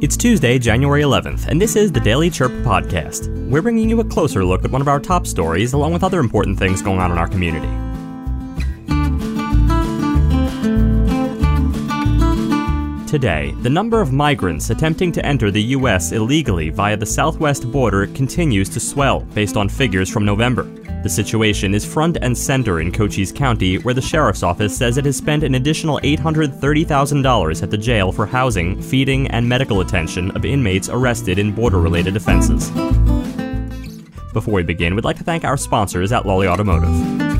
It's Tuesday, January 11th, and this is the Daily Chirp Podcast. We're bringing you a closer look at one of our top stories, along with other important things going on in our community. Today, the number of migrants attempting to enter the U.S. illegally via the southwest border continues to swell based on figures from November. The situation is front and center in Cochise County, where the sheriff's office says it has spent an additional $830,000 at the jail for housing, feeding, and medical attention of inmates arrested in border related offenses. Before we begin, we'd like to thank our sponsors at Lawley Automotive.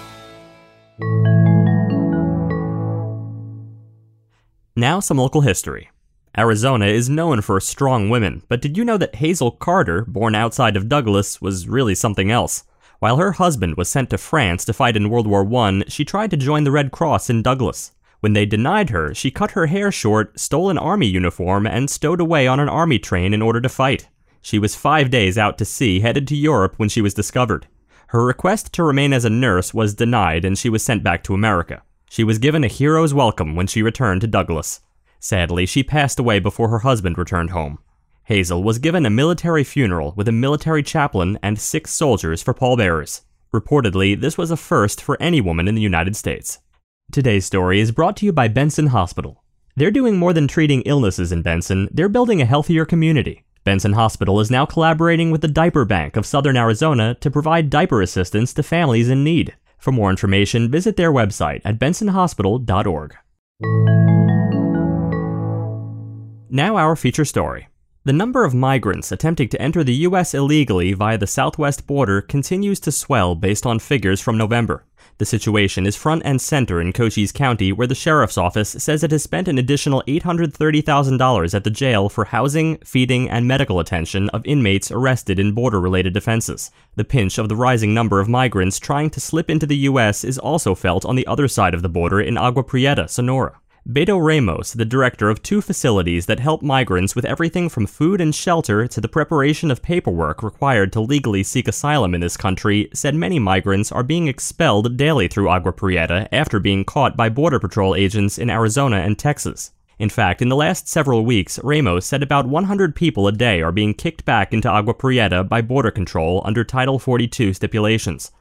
Now, some local history. Arizona is known for strong women, but did you know that Hazel Carter, born outside of Douglas, was really something else? While her husband was sent to France to fight in World War I, she tried to join the Red Cross in Douglas. When they denied her, she cut her hair short, stole an army uniform, and stowed away on an army train in order to fight. She was five days out to sea, headed to Europe when she was discovered. Her request to remain as a nurse was denied, and she was sent back to America. She was given a hero's welcome when she returned to Douglas. Sadly, she passed away before her husband returned home. Hazel was given a military funeral with a military chaplain and six soldiers for pallbearers. Reportedly, this was a first for any woman in the United States. Today's story is brought to you by Benson Hospital. They're doing more than treating illnesses in Benson, they're building a healthier community. Benson Hospital is now collaborating with the Diaper Bank of Southern Arizona to provide diaper assistance to families in need. For more information, visit their website at bensonhospital.org. Now, our feature story. The number of migrants attempting to enter the U.S. illegally via the southwest border continues to swell based on figures from November. The situation is front and center in Cochise County, where the sheriff's office says it has spent an additional $830,000 at the jail for housing, feeding, and medical attention of inmates arrested in border related offenses. The pinch of the rising number of migrants trying to slip into the U.S. is also felt on the other side of the border in Agua Prieta, Sonora. Beto Ramos, the director of two facilities that help migrants with everything from food and shelter to the preparation of paperwork required to legally seek asylum in this country, said many migrants are being expelled daily through Agua Prieta after being caught by Border Patrol agents in Arizona and Texas. In fact, in the last several weeks, Ramos said about 100 people a day are being kicked back into Agua Prieta by Border Control under Title 42 stipulations.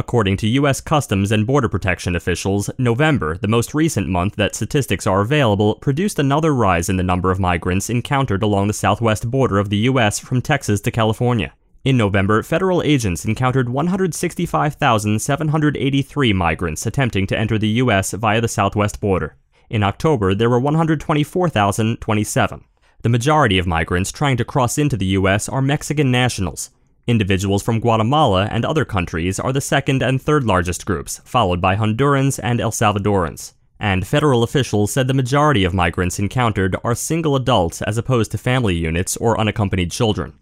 According to U.S. Customs and Border Protection officials, November, the most recent month that statistics are available, produced another rise in the number of migrants encountered along the southwest border of the U.S. from Texas to California. In November, federal agents encountered 165,783 migrants attempting to enter the U.S. via the southwest border. In October, there were 124,027. The majority of migrants trying to cross into the U.S. are Mexican nationals. Individuals from Guatemala and other countries are the second and third largest groups, followed by Hondurans and El Salvadorans. And federal officials said the majority of migrants encountered are single adults as opposed to family units or unaccompanied children.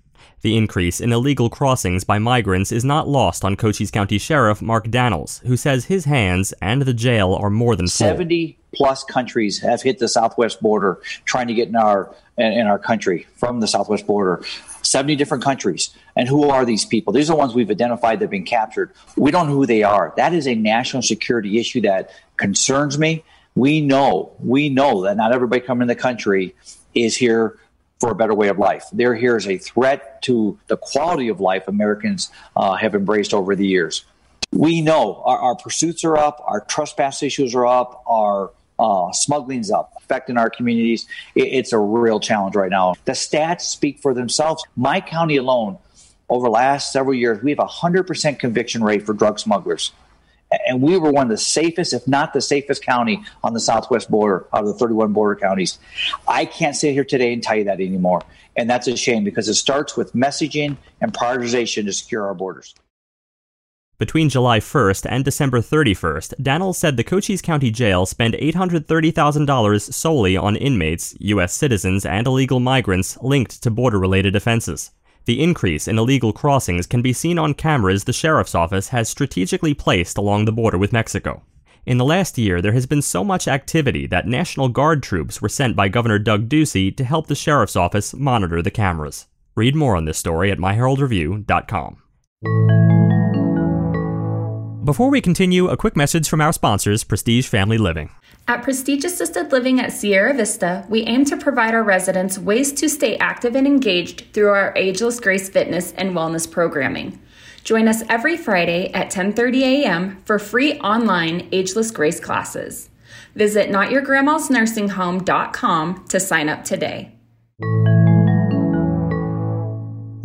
The increase in illegal crossings by migrants is not lost on Cochise County Sheriff Mark Dannels, who says his hands and the jail are more than full. 70 plus countries have hit the southwest border trying to get in our in our country from the southwest border. 70 different countries. And who are these people? These are the ones we've identified that have been captured. We don't know who they are. That is a national security issue that concerns me. We know, we know that not everybody coming in the country is here for a better way of life. They're here as a threat to the quality of life Americans uh, have embraced over the years. We know our, our pursuits are up, our trespass issues are up, our uh, smuggling's up, affecting our communities. It, it's a real challenge right now. The stats speak for themselves. My county alone, over the last several years, we have a 100% conviction rate for drug smugglers. And we were one of the safest, if not the safest county on the southwest border out of the 31 border counties. I can't sit here today and tell you that anymore. And that's a shame because it starts with messaging and prioritization to secure our borders. Between July 1st and December 31st, Dannels said the Cochise County Jail spent $830,000 solely on inmates, U.S. citizens, and illegal migrants linked to border related offenses. The increase in illegal crossings can be seen on cameras the sheriff's office has strategically placed along the border with Mexico. In the last year, there has been so much activity that National Guard troops were sent by Governor Doug Ducey to help the sheriff's office monitor the cameras. Read more on this story at myheraldreview.com. Before we continue, a quick message from our sponsors, Prestige Family Living. At Prestige Assisted Living at Sierra Vista, we aim to provide our residents ways to stay active and engaged through our Ageless Grace fitness and wellness programming. Join us every Friday at 10:30 a.m. for free online Ageless Grace classes. Visit notyourgrandmasnursing.home.com to sign up today.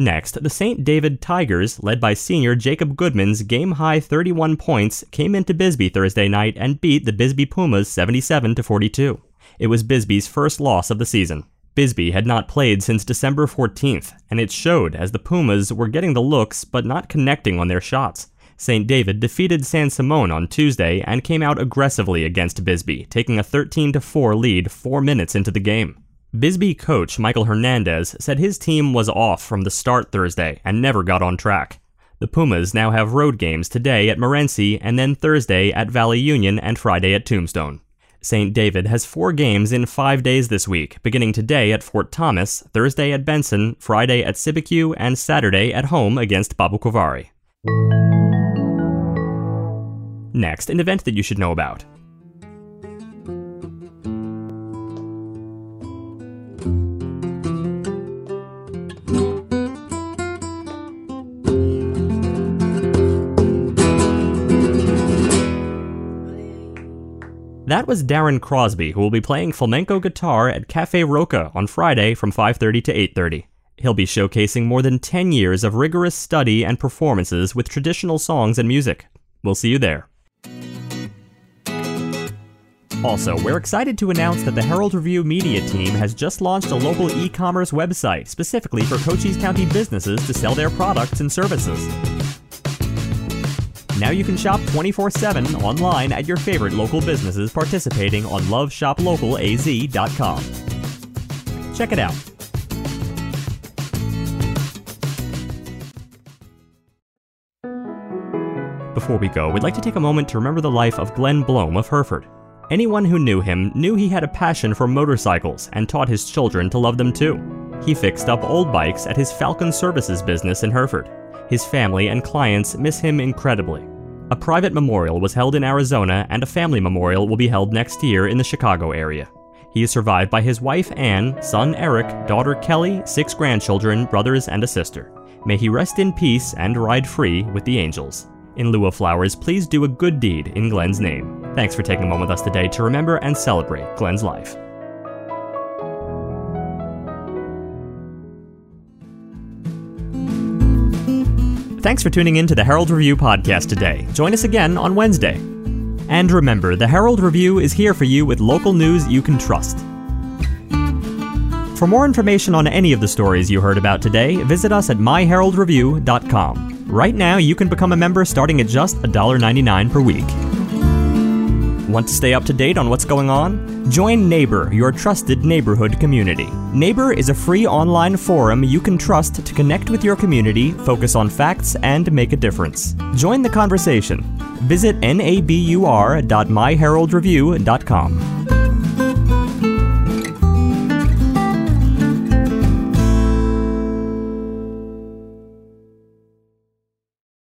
Next, the St. David Tigers, led by senior Jacob Goodman's game high 31 points, came into Bisbee Thursday night and beat the Bisbee Pumas 77 42. It was Bisbee's first loss of the season. Bisbee had not played since December 14th, and it showed as the Pumas were getting the looks but not connecting on their shots. St. David defeated San Simon on Tuesday and came out aggressively against Bisbee, taking a 13 4 lead 4 minutes into the game. Bisbee coach Michael Hernandez said his team was off from the start Thursday and never got on track. The Pumas now have road games today at Morenci and then Thursday at Valley Union and Friday at Tombstone. St. David has four games in five days this week, beginning today at Fort Thomas, Thursday at Benson, Friday at Cibecue, and Saturday at home against Baboquivari. Next, an event that you should know about. That was Darren Crosby, who will be playing flamenco guitar at Cafe Roka on Friday from 5:30 to 8:30. He'll be showcasing more than 10 years of rigorous study and performances with traditional songs and music. We'll see you there. Also, we're excited to announce that the Herald Review media team has just launched a local e commerce website specifically for Cochise County businesses to sell their products and services. Now you can shop 24 7 online at your favorite local businesses participating on loveshoplocalaz.com. Check it out. Before we go, we'd like to take a moment to remember the life of Glenn Blome of Hereford. Anyone who knew him knew he had a passion for motorcycles and taught his children to love them too. He fixed up old bikes at his Falcon Services business in Hereford. His family and clients miss him incredibly. A private memorial was held in Arizona, and a family memorial will be held next year in the Chicago area. He is survived by his wife Anne, son Eric, daughter Kelly, six grandchildren, brothers, and a sister. May he rest in peace and ride free with the angels. In lieu of flowers, please do a good deed in Glenn's name. Thanks for taking a moment with us today to remember and celebrate Glenn's life. Thanks for tuning in to the Herald Review podcast today. Join us again on Wednesday. And remember, the Herald Review is here for you with local news you can trust. For more information on any of the stories you heard about today, visit us at myheraldreview.com. Right now, you can become a member starting at just $1.99 per week. Want to stay up to date on what's going on? Join Nabur, your trusted neighborhood community. Nabur is a free online forum you can trust to connect with your community, focus on facts, and make a difference. Join the conversation. Visit nabur.myheraldreview.com.